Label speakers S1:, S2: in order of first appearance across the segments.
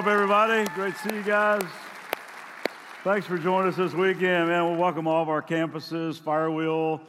S1: Up, everybody? Great to see you guys. Thanks for joining us this weekend, man. We'll welcome all of our campuses Firewheel,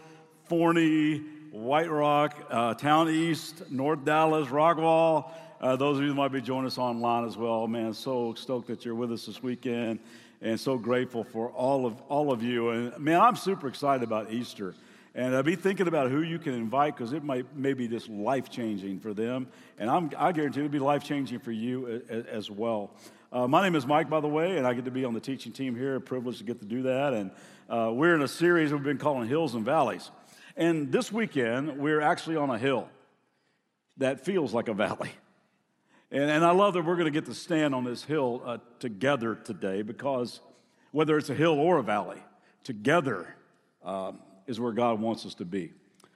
S1: Forney, White Rock, uh, Town East, North Dallas, Rockwall. Uh, those of you that might be joining us online as well, man, so stoked that you're with us this weekend and so grateful for all of, all of you. And man, I'm super excited about Easter. And uh, be thinking about who you can invite because it might maybe just life changing for them. And I'm, I guarantee it'll be life changing for you as, as well. Uh, my name is Mike, by the way, and I get to be on the teaching team here. A privilege to get to do that. And uh, we're in a series we've been calling Hills and Valleys. And this weekend, we're actually on a hill that feels like a valley. And, and I love that we're going to get to stand on this hill uh, together today because whether it's a hill or a valley, together, um, is where God wants us to be.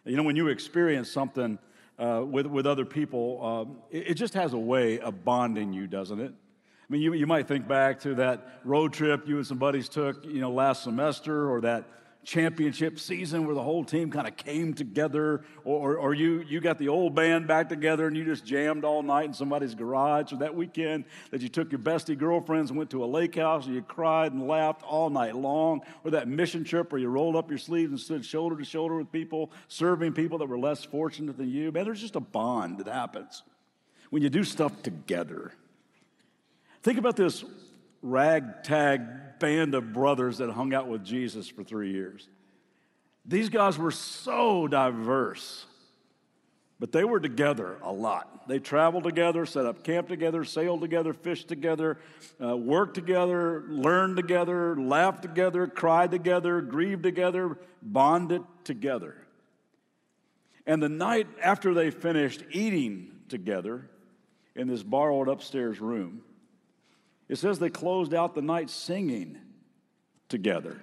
S1: You know, when you experience something uh, with, with other people, um, it, it, just has a way of bonding you, doesn't it? I mean, you, you might think back to that road trip you and some buddies took, you know, last semester, or that championship season where the whole team kind of came together, or, or, you, you got the old band back together and you just jammed all night in somebody's garage, or that weekend that you took your bestie girlfriends and went to a lake house and you cried and laughed all night long, or that mission trip where you rolled up your sleeves and stood shoulder to shoulder with people, serving people that were less fortunate than you. Man, there's just a bond that happens when you do stuff together. Think about this ragtag band of brothers that hung out with Jesus for three years. These guys were so diverse, but they were together a lot. They traveled together, set up camp together, sailed together, fished together, uh, worked together, learned together, laughed together, cried together, grieved together, bonded together. And the night after they finished eating together in this borrowed upstairs room, it says they closed out the night singing together.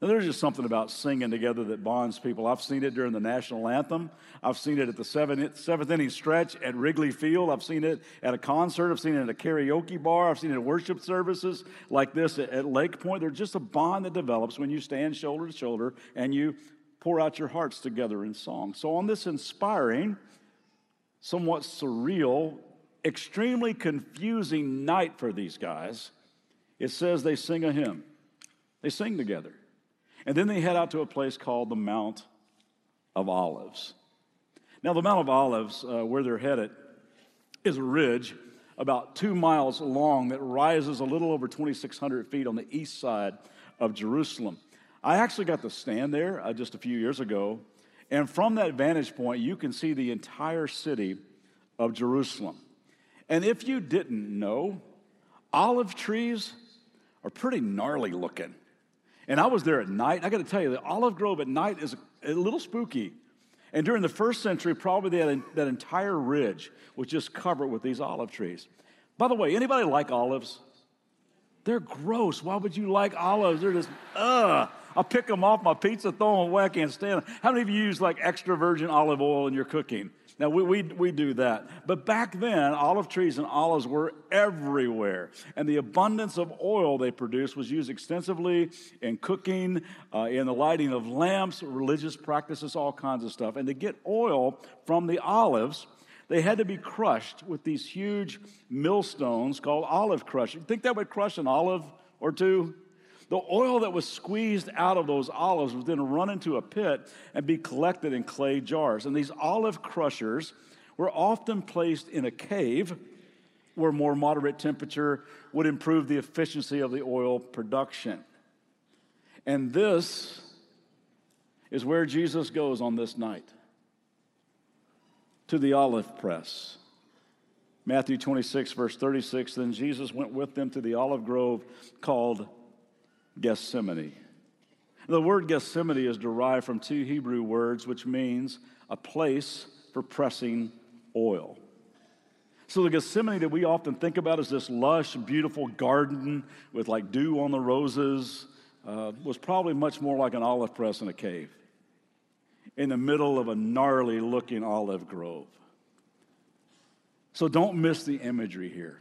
S1: Now, there's just something about singing together that bonds people. I've seen it during the national anthem. I've seen it at the seventh, seventh inning stretch at Wrigley Field. I've seen it at a concert. I've seen it at a karaoke bar. I've seen it at worship services like this at, at Lakepointe. There's just a bond that develops when you stand shoulder to shoulder and you pour out your hearts together in song. So, on this inspiring, somewhat surreal extremely confusing night for these guys, it says they sing a hymn. They sing together. And then they head out to a place called the Mount of Olives. Now, the Mount of Olives, uh, where they're headed, is a ridge about two miles long that rises a little over 2,600 feet on the east side of Jerusalem. I actually got to stand there uh, just a few years ago, and from that vantage point, you can see the entire city of Jerusalem. And if you didn't know, olive trees are pretty gnarly looking. And I was there at night. I got to tell you, the olive grove at night is a little spooky. And during the first century, probably that, that entire ridge was just covered with these olive trees. By the way, anybody like olives? They're gross. Why would you like olives? They're just, ugh. I'll pick them off my pizza, throw them away. I can't stand them. How many of you use like extra virgin olive oil in your cooking? Now, we, we, we do that. But back then, olive trees and olives were everywhere. And the abundance of oil they produced was used extensively in cooking, uh, in the lighting of lamps, religious practices, all kinds of stuff. And to get oil from the olives, they had to be crushed with these huge millstones called olive crushers. You think that would crush an olive or two? The oil that was squeezed out of those olives was then run into a pit and be collected in clay jars. And these olive crushers were often placed in a cave where more moderate temperature would improve the efficiency of the oil production. And this is where Jesus goes on this night to the olive press. Matthew 26, verse 36 Then Jesus went with them to the olive grove called Gethsemane. The word Gethsemane is derived from two Hebrew words, which means a place for pressing oil. So, the Gethsemane that we often think about is this lush, beautiful garden with like dew on the roses uh, was probably much more like an olive press in a cave in the middle of a gnarly looking olive grove. So, don't miss the imagery here.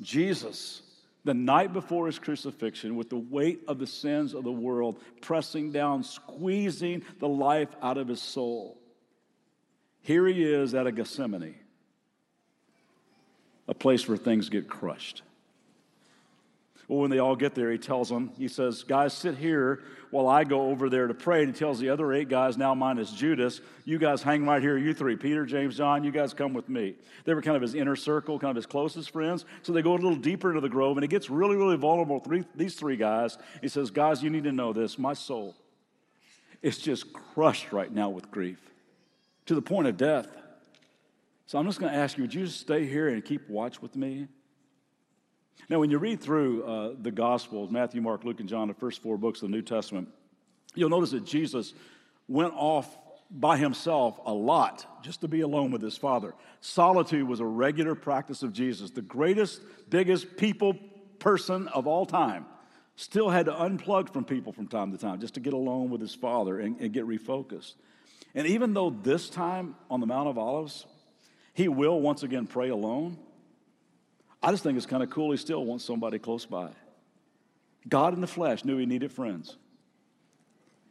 S1: Jesus the night before his crucifixion, with the weight of the sins of the world pressing down, squeezing the life out of his soul. Here he is at a Gethsemane, a place where things get crushed. Well, when they all get there, he tells them, he says, Guys, sit here while I go over there to pray. And he tells the other eight guys, now minus Judas, you guys hang right here, you three, Peter, James, John, you guys come with me. They were kind of his inner circle, kind of his closest friends. So they go a little deeper into the grove, and it gets really, really vulnerable. Three, these three guys, he says, Guys, you need to know this. My soul is just crushed right now with grief to the point of death. So I'm just going to ask you, would you stay here and keep watch with me? Now, when you read through uh, the Gospels, Matthew, Mark, Luke, and John, the first four books of the New Testament, you'll notice that Jesus went off by himself a lot just to be alone with his Father. Solitude was a regular practice of Jesus. The greatest, biggest people person of all time still had to unplug from people from time to time just to get alone with his Father and, and get refocused. And even though this time on the Mount of Olives, he will once again pray alone, I just think it's kind of cool he still wants somebody close by. God in the flesh knew he needed friends.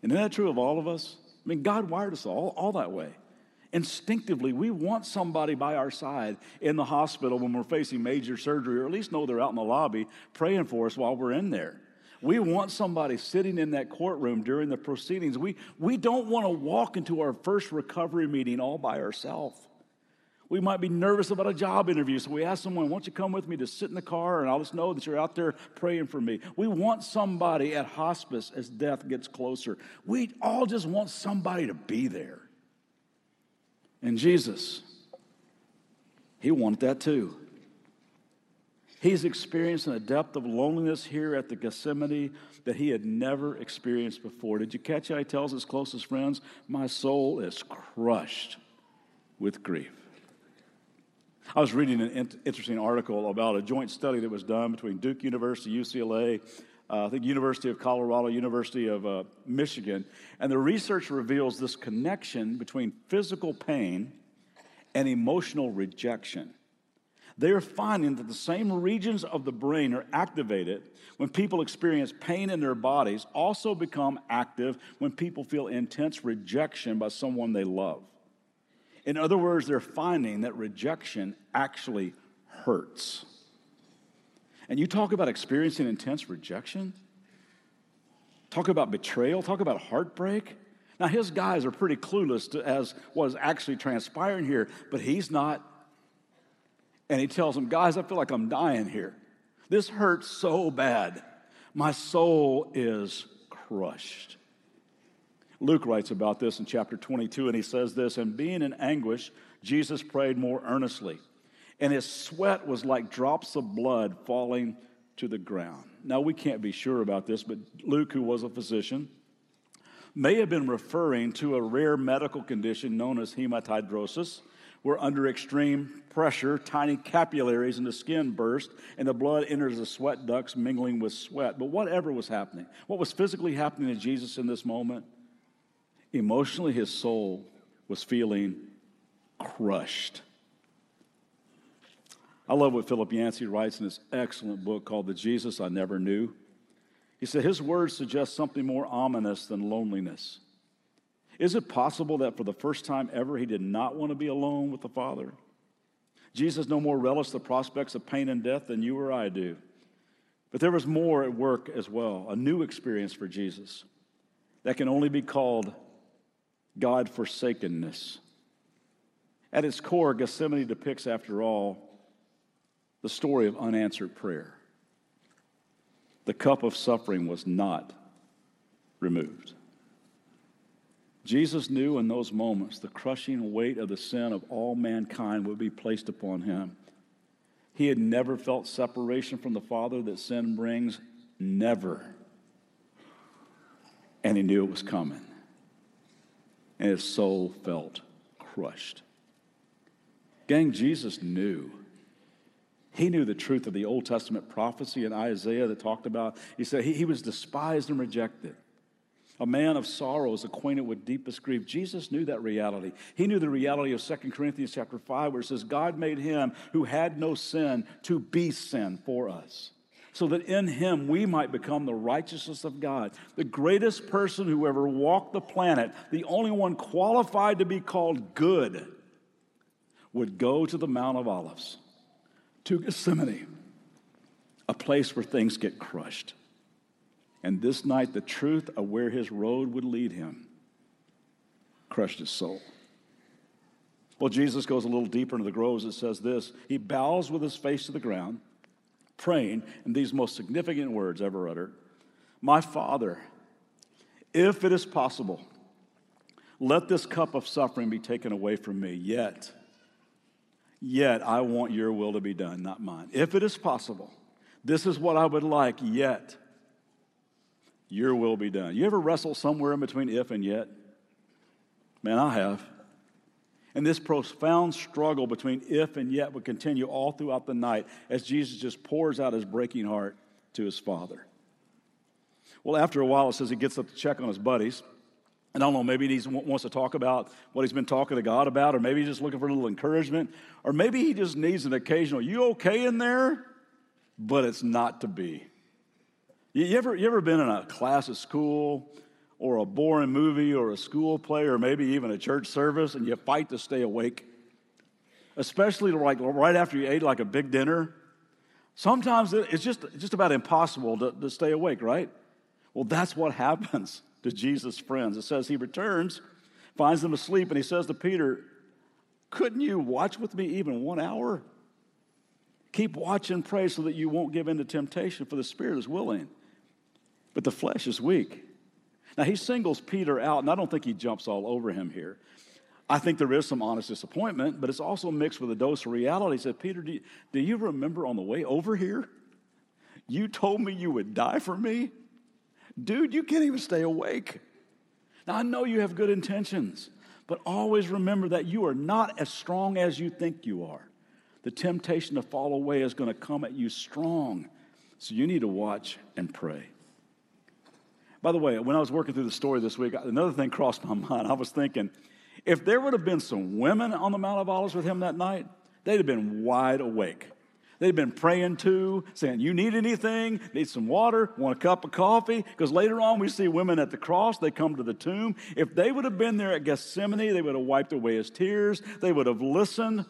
S1: And isn't that true of all of us? I mean, God wired us all, all that way. Instinctively, we want somebody by our side in the hospital when we're facing major surgery, or at least know they're out in the lobby praying for us while we're in there. We want somebody sitting in that courtroom during the proceedings. We, we don't want to walk into our first recovery meeting all by ourselves. We might be nervous about a job interview, so we ask someone, Won't you come with me to sit in the car and I'll just know that you're out there praying for me? We want somebody at hospice as death gets closer. We all just want somebody to be there. And Jesus, He wanted that too. He's experiencing a depth of loneliness here at the Gethsemane that he had never experienced before. Did you catch how he tells his closest friends, My soul is crushed with grief? I was reading an interesting article about a joint study that was done between Duke University, UCLA, uh, I think University of Colorado, University of uh, Michigan, and the research reveals this connection between physical pain and emotional rejection. They are finding that the same regions of the brain are activated when people experience pain in their bodies, also become active when people feel intense rejection by someone they love. In other words, they're finding that rejection actually hurts. And you talk about experiencing intense rejection, talk about betrayal, talk about heartbreak. Now, his guys are pretty clueless to, as what is actually transpiring here, but he's not. And he tells them, Guys, I feel like I'm dying here. This hurts so bad. My soul is crushed. Luke writes about this in chapter 22, and he says this And being in anguish, Jesus prayed more earnestly, and his sweat was like drops of blood falling to the ground. Now, we can't be sure about this, but Luke, who was a physician, may have been referring to a rare medical condition known as hematidrosis, where under extreme pressure, tiny capillaries in the skin burst and the blood enters the sweat ducts, mingling with sweat. But whatever was happening, what was physically happening to Jesus in this moment, Emotionally, his soul was feeling crushed. I love what Philip Yancey writes in his excellent book called The Jesus I Never Knew. He said his words suggest something more ominous than loneliness. Is it possible that for the first time ever he did not want to be alone with the Father? Jesus no more relished the prospects of pain and death than you or I do. But there was more at work as well, a new experience for Jesus that can only be called God forsakenness. At its core, Gethsemane depicts, after all, the story of unanswered prayer. The cup of suffering was not removed. Jesus knew in those moments the crushing weight of the sin of all mankind would be placed upon him. He had never felt separation from the Father that sin brings, never. And he knew it was coming. And his soul felt crushed. Gang, Jesus knew. He knew the truth of the Old Testament prophecy in Isaiah that talked about, he said, he, he was despised and rejected a man of sorrows, acquainted with deepest grief. Jesus knew that reality. He knew the reality of 2 Corinthians chapter 5, where it says, God made him who had no sin to be sin for us, so that in him we might become the righteousness of God. The greatest person who ever walked the planet, the only one qualified to be called good, would go to the Mount of Olives, to Gethsemane, a place where things get crushed and this night, the truth of where his road would lead him crushed his soul. Well, Jesus goes a little deeper into the groves. It says this He bows with his face to the ground, praying in these most significant words ever uttered My Father, if it is possible, let this cup of suffering be taken away from me. Yet, yet I want your will to be done, not mine. If it is possible, this is what I would like, yet your will be done. You ever wrestle somewhere in between if and yet? Man, I have. And this profound struggle between if and yet would continue all throughout the night as Jesus just pours out his breaking heart to his Father. Well, after a while, it says he gets up to check on his buddies. And I don't know, maybe he wants to talk about what he's been talking to God about, or maybe he's just looking for a little encouragement, or maybe he just needs an occasional, you okay in there? But it's not to be. You ever, you ever been in a class at school or a boring movie or a school play or maybe even a church service and you fight to stay awake? Especially like right after you ate like a big dinner. Sometimes it's just, just about impossible to, to stay awake, right? Well, that's what happens to Jesus' friends. It says he returns, finds them asleep, and he says to Peter, Couldn't you watch with me even one hour? Keep watch and pray so that you won't give in to temptation, for the spirit is willing, but the flesh is weak. Now, he singles Peter out, and I don't think he jumps all over him here. I think there is some honest disappointment, but it's also mixed with a dose of reality. He said, Peter, do you, do you remember on the way over here? You told me you would die for me? Dude, you can't even stay awake. Now, I know you have good intentions, but always remember that you are not as strong as you think you are. The temptation to fall away is going to come at you strong. So you need to watch and pray. By the way, when I was working through the story this week, another thing crossed my mind. I was thinking, if there would have been some women on the Mount of Olives with him that night, they'd have been wide awake. They'd been praying too, saying, You need anything? Need some water? Want a cup of coffee? Because later on we see women at the cross, they come to the tomb. If they would have been there at Gethsemane, they would have wiped away his tears, they would have listened,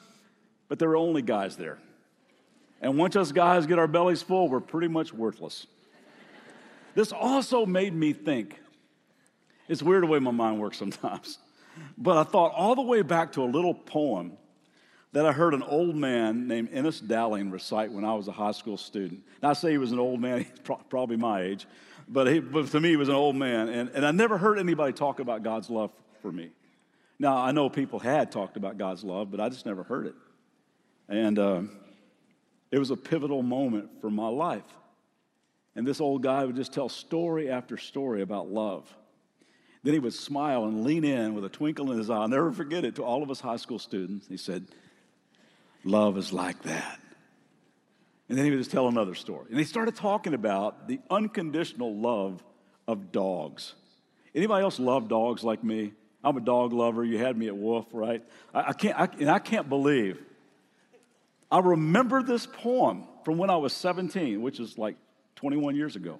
S1: but there were only guys there. And once us guys get our bellies full, we're pretty much worthless. This also made me think. It's weird the way my mind works sometimes. But I thought all the way back to a little poem that I heard an old man named Ennis Dowling recite when I was a high school student. Now, I say he was an old man, he's probably my age, but, he, but to me, he was an old man. And, and I never heard anybody talk about God's love for me. Now, I know people had talked about God's love, but I just never heard it. And uh, it was a pivotal moment for my life. And this old guy would just tell story after story about love. Then he would smile and lean in with a twinkle in his eye. I'll never forget it to all of us high school students. He said, Love is like that. And then he would just tell another story. And he started talking about the unconditional love of dogs. Anybody else love dogs like me? I'm a dog lover. You had me at Wolf, right? I, I can't, I, and I can't believe. I remember this poem from when I was 17, which is like 21 years ago.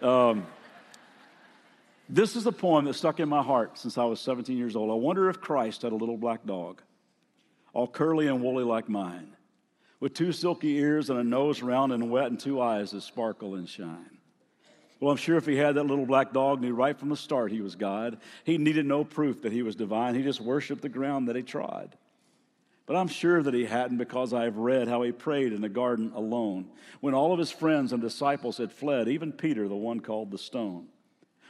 S1: Um, this is a poem that stuck in my heart since I was 17 years old. I wonder if Christ had a little black dog, all curly and woolly like mine, with two silky ears and a nose round and wet and two eyes that sparkle and shine. Well, I'm sure if he had that little black dog, knew right from the start he was God. He needed no proof that he was divine. He just worshiped the ground that he trod. But I'm sure that he hadn't because I have read how he prayed in the garden alone when all of his friends and disciples had fled, even Peter, the one called the stone.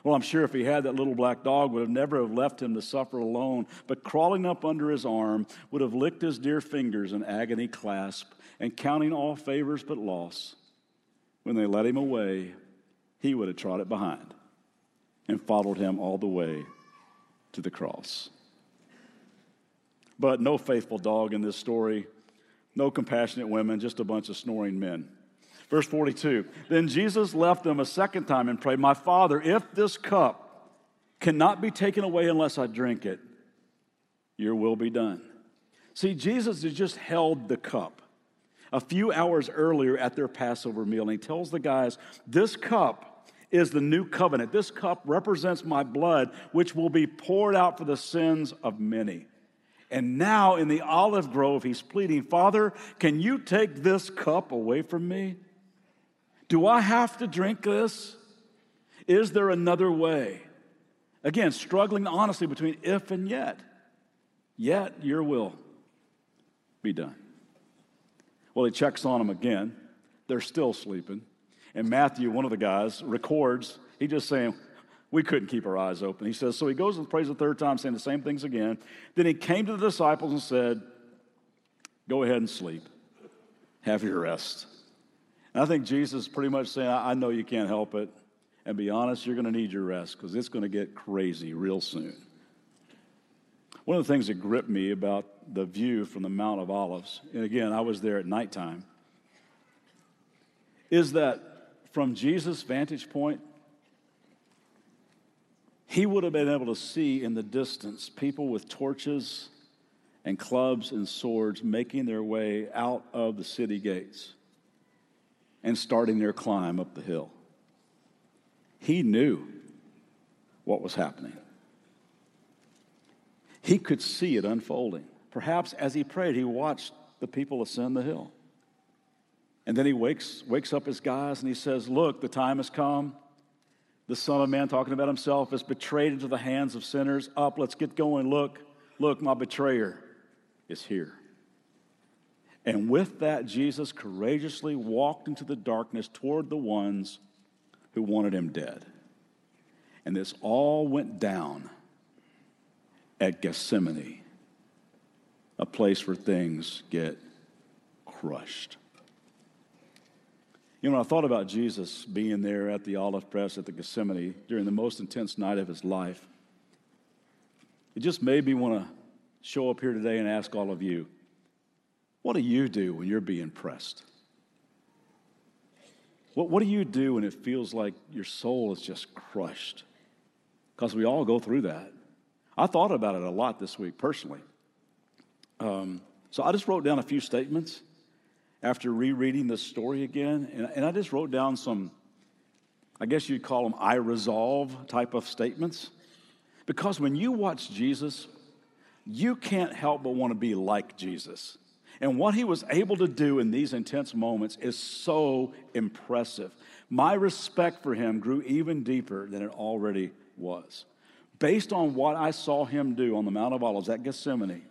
S1: Well, I'm sure if he had that little black dog, would have never have left him to suffer alone, but crawling up under his arm, would have licked his dear fingers in agony clasp, and counting all favors but loss. When they led him away, he would have trotted behind and followed him all the way to the cross. But no faithful dog in this story, no compassionate women, just a bunch of snoring men. Verse 42 Then Jesus left them a second time and prayed, My Father, if this cup cannot be taken away unless I drink it, your will be done. See, Jesus has just held the cup a few hours earlier at their Passover meal, and he tells the guys, This cup is the new covenant. This cup represents my blood, which will be poured out for the sins of many. And now in the olive grove, he's pleading, Father, can you take this cup away from me? Do I have to drink this? Is there another way? Again, struggling honestly between if and yet. Yet your will be done. Well, he checks on them again. They're still sleeping. And Matthew, one of the guys, records, he just saying, we couldn't keep our eyes open. He says, so he goes and prays the third time, saying the same things again. Then he came to the disciples and said, Go ahead and sleep. Have your rest. And I think Jesus is pretty much saying, I know you can't help it. And be honest, you're going to need your rest because it's going to get crazy real soon. One of the things that gripped me about the view from the Mount of Olives, and again, I was there at nighttime, is that from Jesus' vantage point, he would have been able to see in the distance people with torches and clubs and swords making their way out of the city gates and starting their climb up the hill. He knew what was happening. He could see it unfolding. Perhaps as he prayed, he watched the people ascend the hill. And then he wakes, wakes up his guys and he says, Look, the time has come the Son of Man, talking about himself, is betrayed into the hands of sinners. Up, let's get going. Look, look, my betrayer is here. And with that, Jesus courageously walked into the darkness toward the ones who wanted him dead. And this all went down at Gethsemane, a place where things get crushed. You know, I thought about Jesus being there at the olive press at the Gethsemane during the most intense night of his life, it just made me want to show up here today and ask all of you what do you do when you're being pressed? What, what do you do when it feels like your soul is just crushed? Because we all go through that. I thought about it a lot this week personally. Um, so I just wrote down a few statements after rereading this story again, and, and I just wrote down some, I guess you'd call them I resolve type of statements. Because when you watch Jesus, you can't help but want to be like Jesus. And what he was able to do in these intense moments is so impressive. My respect for him grew even deeper than it already was. Based on what I saw him do on the Mount of Olives at Gethsemane,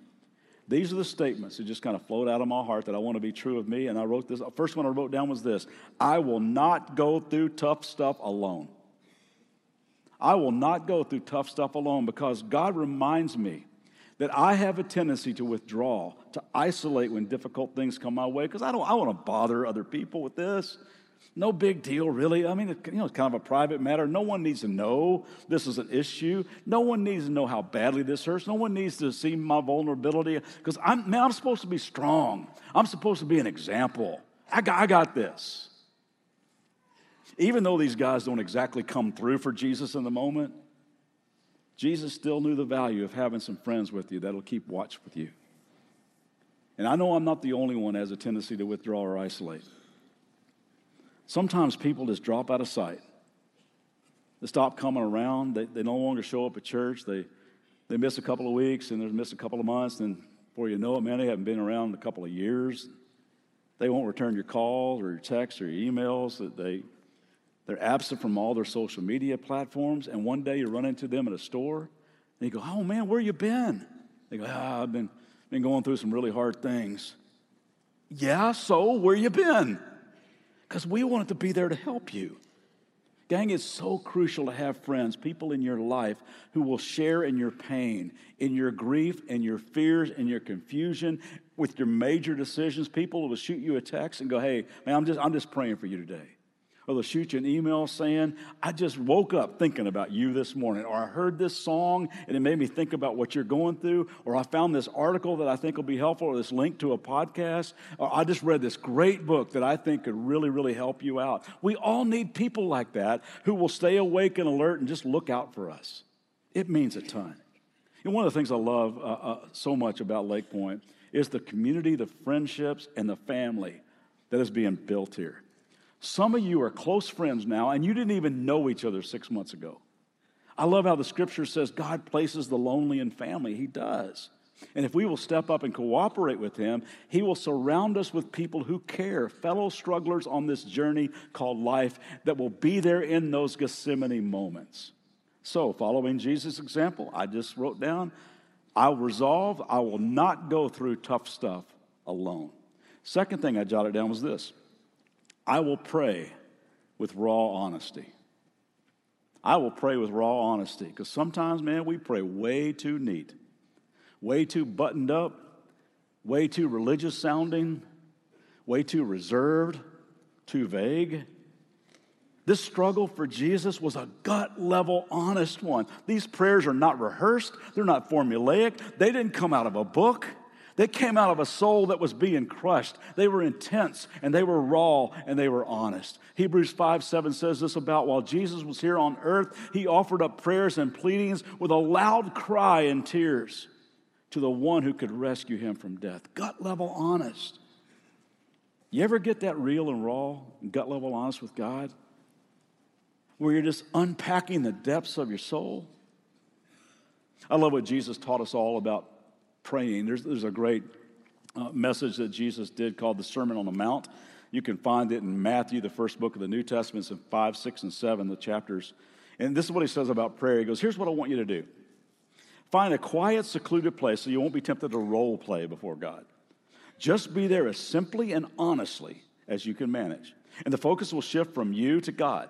S1: these are the statements that just kind of flowed out of my heart that I want to be true of me. And I wrote this. The first one I wrote down was this I will not go through tough stuff alone. I will not go through tough stuff alone because God reminds me that I have a tendency to withdraw, to isolate when difficult things come my way because I don't I want to bother other people with this. No big deal, really. I mean, you know, it's kind of a private matter. No one needs to know this is an issue. No one needs to know how badly this hurts. No one needs to see my vulnerability because I'm, man, I'm supposed to be strong. I'm supposed to be an example. I got, I got this. Even though these guys don't exactly come through for Jesus in the moment, Jesus still knew the value of having some friends with you that'll keep watch with you. And I know I'm not the only one that has a tendency to withdraw or isolate. Sometimes people just drop out of sight. They stop coming around. They, they no longer show up at church. They, they miss a couple of weeks and they miss a couple of months. And before you know it, man, they haven't been around in a couple of years. They won't return your calls or your texts or your emails. They, they're absent from all their social media platforms. And one day you run into them at a store and you go, Oh man, where you been? They go, ah, I've been been going through some really hard things. Yeah, so where you been? Because we wanted to be there to help you. Gang, it's so crucial to have friends, people in your life who will share in your pain, in your grief, in your fears, in your confusion, with your major decisions. People who will shoot you a text and go, hey, man, I'm just, I'm just praying for you today or they'll shoot you an email saying, I just woke up thinking about you this morning, or I heard this song and it made me think about what you're going through, or I found this article that I think will be helpful, or this link to a podcast, or I just read this great book that I think could really, really help you out. We all need people like that who will stay awake and alert and just look out for us. It means a ton. And one of the things I love uh, uh, so much about Lakepointe is the community, the friendships, and the family that is being built here. Some of you are close friends now, and you didn't even know each other six months ago. I love how the scripture says God places the lonely in family. He does. And if we will step up and cooperate with Him, He will surround us with people who care, fellow strugglers on this journey called life that will be there in those Gethsemane moments. So, following Jesus' example, I just wrote down I'll resolve I will not go through tough stuff alone. Second thing I jotted down was this I will pray with raw honesty. I will pray with raw honesty because sometimes, man, we pray way too neat, way too buttoned up, way too religious sounding, way too reserved, too vague. This struggle for Jesus was a gut level, honest one. These prayers are not rehearsed, they're not formulaic, they didn't come out of a book. They came out of a soul that was being crushed. They were intense and they were raw and they were honest. Hebrews 5 7 says this about while Jesus was here on earth, he offered up prayers and pleadings with a loud cry and tears to the one who could rescue him from death. Gut level honest. You ever get that real and raw gut level honest with God? Where you're just unpacking the depths of your soul? I love what Jesus taught us all about praying. There's, there's a great uh, message that Jesus did called the Sermon on the Mount. You can find it in Matthew, the first book of the New Testament, in 5, 6, and 7, the chapters. And this is what he says about prayer. He goes, Here's what I want you to do find a quiet, secluded place so you won't be tempted to role play before God. Just be there as simply and honestly as you can manage. And the focus will shift from you to God,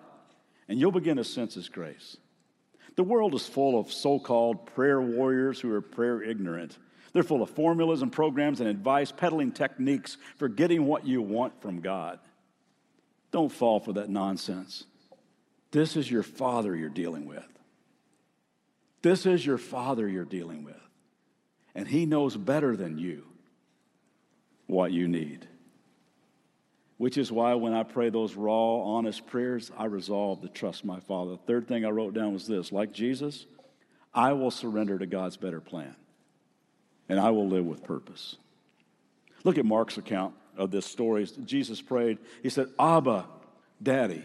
S1: and you'll begin to sense His grace. The world is full of so called prayer warriors who are prayer ignorant. They're full of formulas and programs and advice, peddling techniques for getting what you want from God. Don't fall for that nonsense. This is your Father you're dealing with. This is your Father you're dealing with. And He knows better than you what you need. Which is why when I pray those raw, honest prayers, I resolve to trust my Father. The third thing I wrote down was this like Jesus, I will surrender to God's better plan and I will live with purpose. Look at Mark's account of this story. Jesus prayed, He said, Abba, Daddy,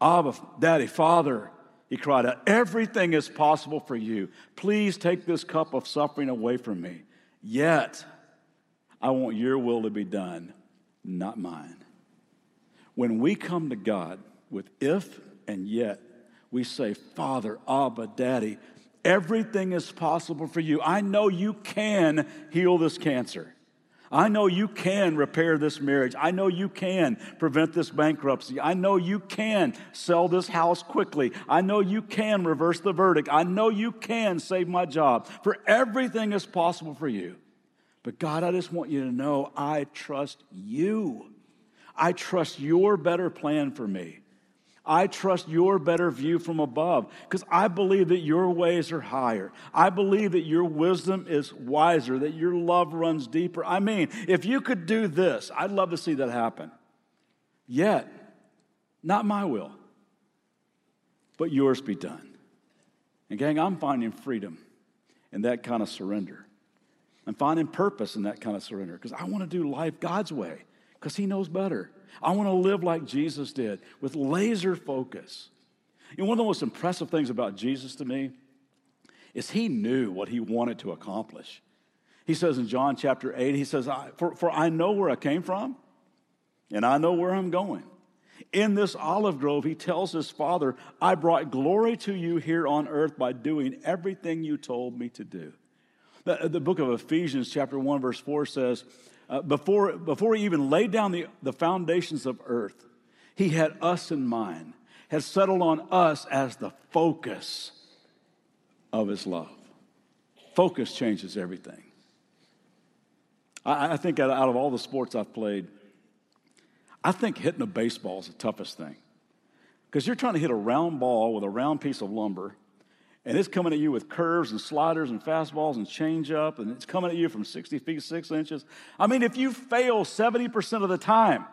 S1: Abba, Daddy, Father. He cried out, Everything is possible for you. Please take this cup of suffering away from me. Yet, I want your will to be done, not mine. When we come to God with if and yet, we say, Father, Abba, Daddy, Everything is possible for you. I know you can heal this cancer. I know you can repair this marriage. I know you can prevent this bankruptcy. I know you can sell this house quickly. I know you can reverse the verdict. I know you can save my job. For everything is possible for you. But God, I just want you to know I trust you. I trust your better plan for me. I trust your better view from above because I believe that your ways are higher. I believe that your wisdom is wiser, that your love runs deeper. I mean, if you could do this, I'd love to see that happen. Yet, not my will, but yours be done. And, gang, I'm finding freedom in that kind of surrender. I'm finding purpose in that kind of surrender because I want to do life God's way because He knows better. I want to live like Jesus did with laser focus. You know, one of the most impressive things about Jesus to me is he knew what he wanted to accomplish. He says in John chapter 8, he says, for, for I know where I came from and I know where I'm going. In this olive grove, he tells his father, I brought glory to you here on earth by doing everything you told me to do. The, the book of Ephesians, chapter 1, verse 4 says, uh, before, before he even laid down the, the foundations of earth, he had us in mind, had settled on us as the focus of his love. Focus changes everything. I, I think out, out of all the sports I've played, I think hitting a baseball is the toughest thing. Because you're trying to hit a round ball with a round piece of lumber, and it's coming at you with curves and sliders and fastballs and changeup, and it's coming at you from 60 feet, six inches. I mean, if you fail 70% of the time,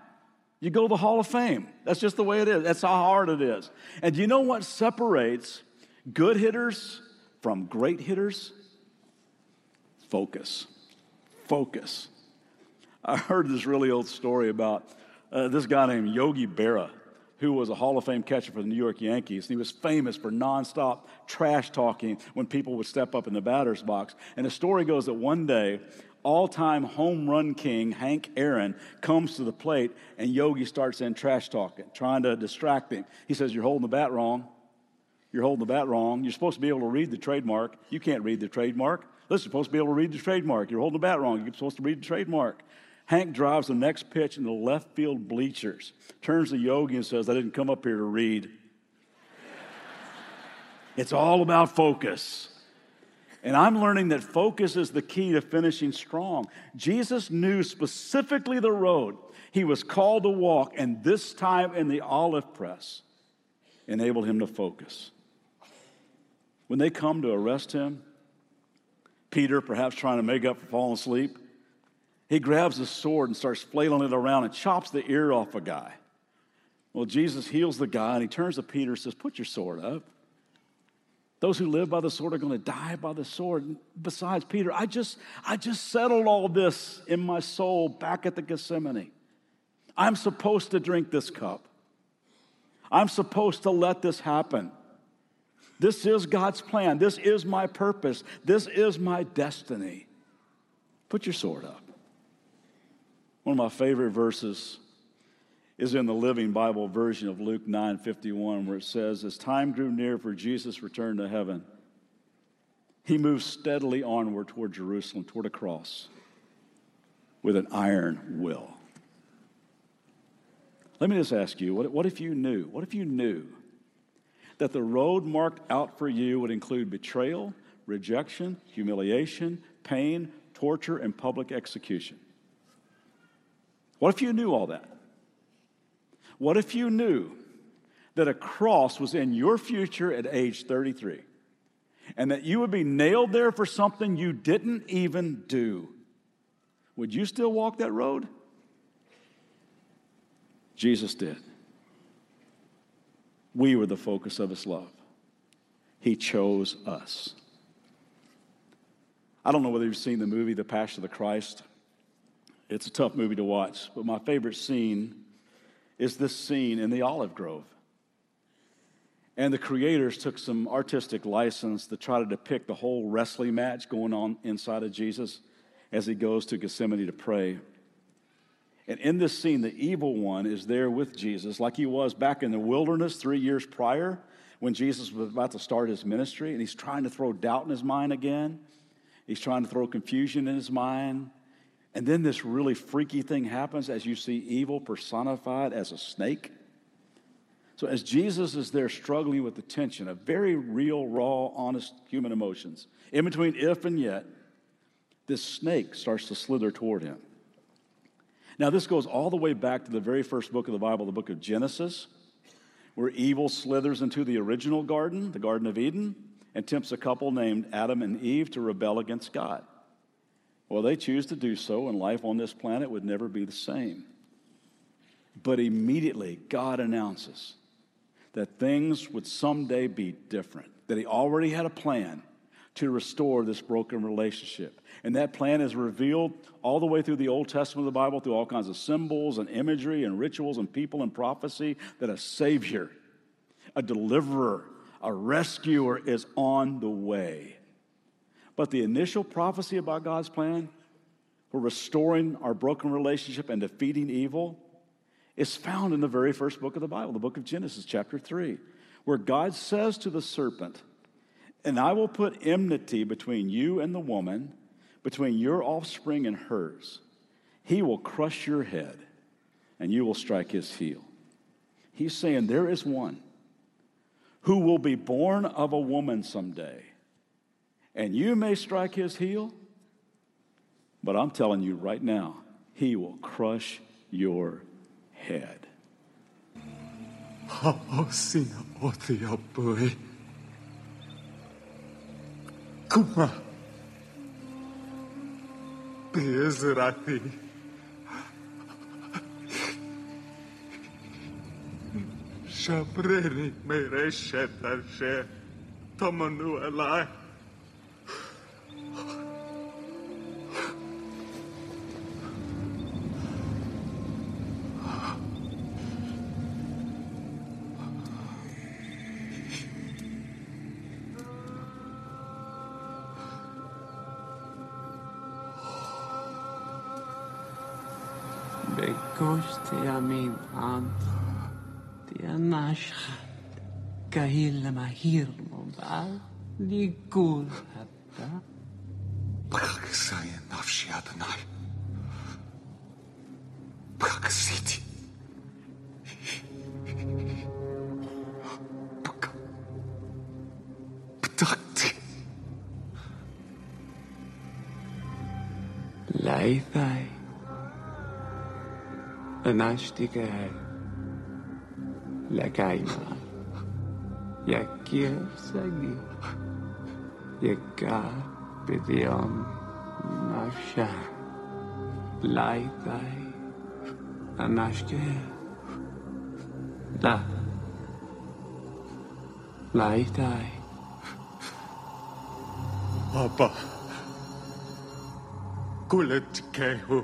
S1: you go to the Hall of Fame. That's just the way it is. That's how hard it is. And do you know what separates good hitters from great hitters? Focus. Focus. I heard this really old story about uh, this guy named Yogi Berra who was a Hall of Fame catcher for the New York Yankees. He was famous for nonstop trash talking when people would step up in the batter's box. And the story goes that one day, all time home run king Hank Aaron comes to the plate and Yogi starts in trash talking, trying to distract him. He says, You're holding the bat wrong. You're holding the bat wrong. You're supposed to be able to read the trademark. You can't read the trademark. Listen, you're supposed to be able to read the trademark. You're holding the bat wrong. You're supposed to read the trademark. Hank drives the next pitch in the left field bleachers, turns to Yogi and says, I didn't come up here to read. it's all about focus. And I'm learning that focus is the key to finishing strong. Jesus knew specifically the road he was called to walk, and this time in the olive press enabled him to focus. When they come to arrest him, Peter, perhaps trying to make up for falling asleep, he grabs his sword and starts flailing it around and chops the ear off a guy. Well, Jesus heals the guy and he turns to Peter and says, Put your sword up. Those who live by the sword are going to die by the sword. Besides, Peter, I just, I just settled all this in my soul back at the Gethsemane. I'm supposed to drink this cup. I'm supposed to let this happen. This is God's plan. This is my purpose. This is my destiny. Put your sword up. One of my favorite verses is in the Living Bible version of Luke 9 51, where it says, As time grew near for Jesus' return to heaven, he moved steadily onward toward Jerusalem, toward a cross, with an iron will. Let me just ask you what, what if you knew? What if you knew that the road marked out for you would include betrayal, rejection, humiliation, pain, torture, and public execution? What if you knew all that? What if you knew that a cross was in your future at age 33 and that you would be nailed there for something you didn't even do? Would you still walk that road? Jesus did. We were the focus of his love. He chose us. I don't know whether you've seen the movie The Passion of the Christ. It's a tough movie to watch, but my favorite scene is this scene in the olive grove. And the creators took some artistic license to try to depict the whole wrestling match going on inside of Jesus as he goes to Gethsemane to pray. And in this scene, the evil one is there with Jesus, like he was back in the wilderness three years prior when Jesus was about to start his ministry. And he's trying to throw doubt in his mind again, he's trying to throw confusion in his mind. And then this really freaky thing happens as you see evil personified as a snake. So, as Jesus is there struggling with the tension of very real, raw, honest human emotions, in between if and yet, this snake starts to slither toward him. Now, this goes all the way back to the very first book of the Bible, the book of Genesis, where evil slithers into the original garden, the Garden of Eden, and tempts a couple named Adam and Eve to rebel against God. Well, they choose to do so, and life on this planet would never be the same. But immediately, God announces that things would someday be different, that He already had a plan to restore this broken relationship. And that plan is revealed all the way through the Old Testament of the Bible, through all kinds of symbols and imagery and rituals and people and prophecy, that a Savior, a deliverer, a rescuer is on the way. But the initial prophecy about God's plan for restoring our broken relationship and defeating evil is found in the very first book of the Bible, the book of Genesis, chapter 3, where God says to the serpent, And I will put enmity between you and the woman, between your offspring and hers. He will crush your head, and you will strike his heel. He's saying there is one who will be born of a woman someday, and you may strike his heel, but I'm telling you right now, he will crush your head.
S2: Kuma. Bezrati. Shabreni mereshet ashe. Tomanu
S3: مين عم أنا أشخاص كهيل لما هير بعد ليكون حتى.
S2: بخاك الساين نفشي هذا ناي سيتي
S3: السيتي لايثاي Nanaštika Lagaima Yakir Sagi Yaka Pidion Nafsha Laitai Nanaške Da. Laitai
S2: Papa. Kulet Kehu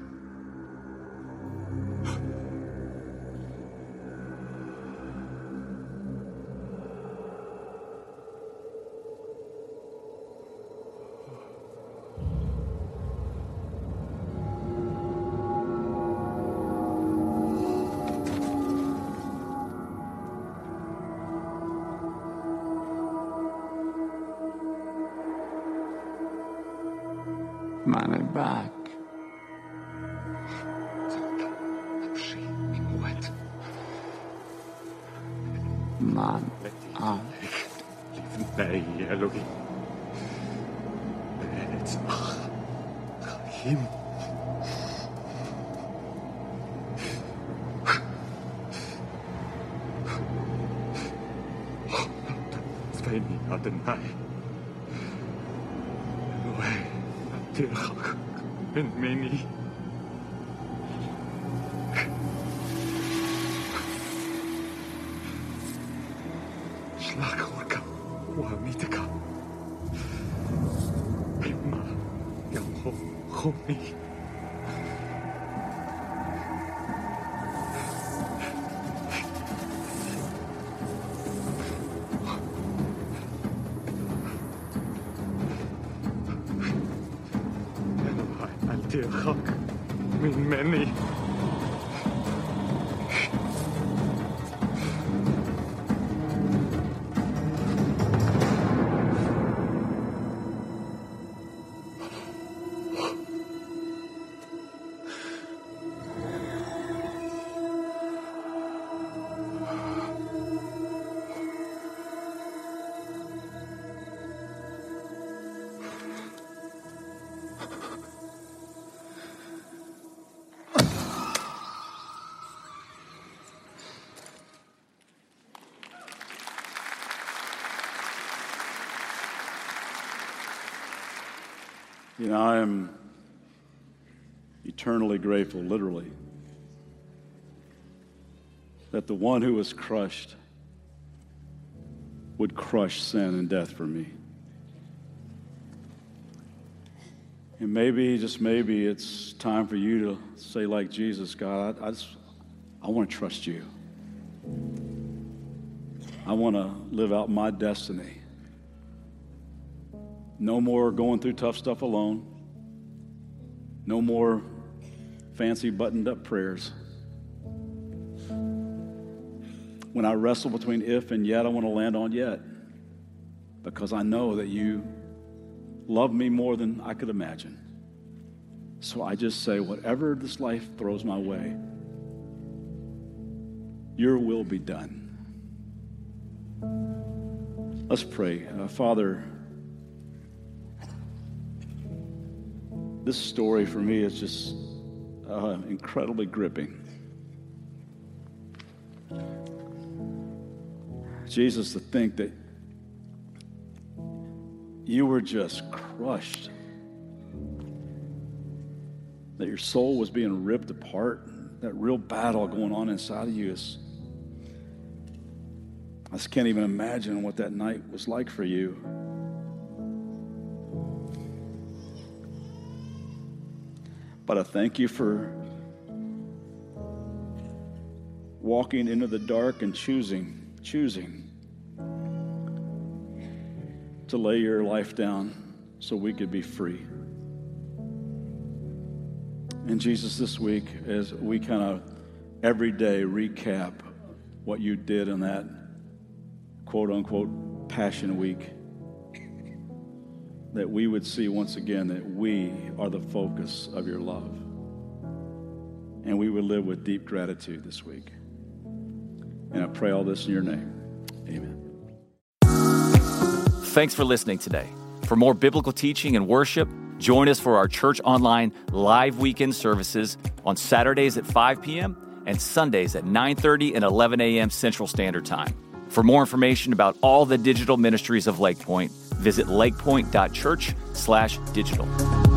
S3: من back
S2: 没你，是哪个敢忤 silahkan. rock with many.
S1: You know, I am eternally grateful, literally, that the one who was crushed would crush sin and death for me. And maybe, just maybe, it's time for you to say, like Jesus, God, I, I just, I want to trust you. I want to live out my destiny No more going through tough stuff alone. No more fancy buttoned up prayers. When I wrestle between if and yet, I want to land on yet because I know that you love me more than I could imagine. So I just say, whatever this life throws my way, your will be done. Let's pray. Uh, Father, this story for me is just uh, incredibly gripping. Jesus, to think that you were just crushed, that your soul was being ripped apart, that real battle going on inside of you is. I just can't even imagine what that night was like for you. But I thank you for walking into the dark and choosing, choosing to lay your life down so we could be free. And Jesus, this week, as we kind of every day recap what you did in that quote unquote Passion Week, that we would see once again that we are the focus of your love. And we would live with deep gratitude this week. And I pray all this in your name. Amen.
S4: Thanks for listening today. For more biblical teaching and worship, join us for our Church Online live weekend services on Saturdays at 5 p.m. and Sundays at 9:30 and 11 a.m. Central Standard Time. For more information about all the digital ministries of Lakepointe, visit lakepointe.church/digital.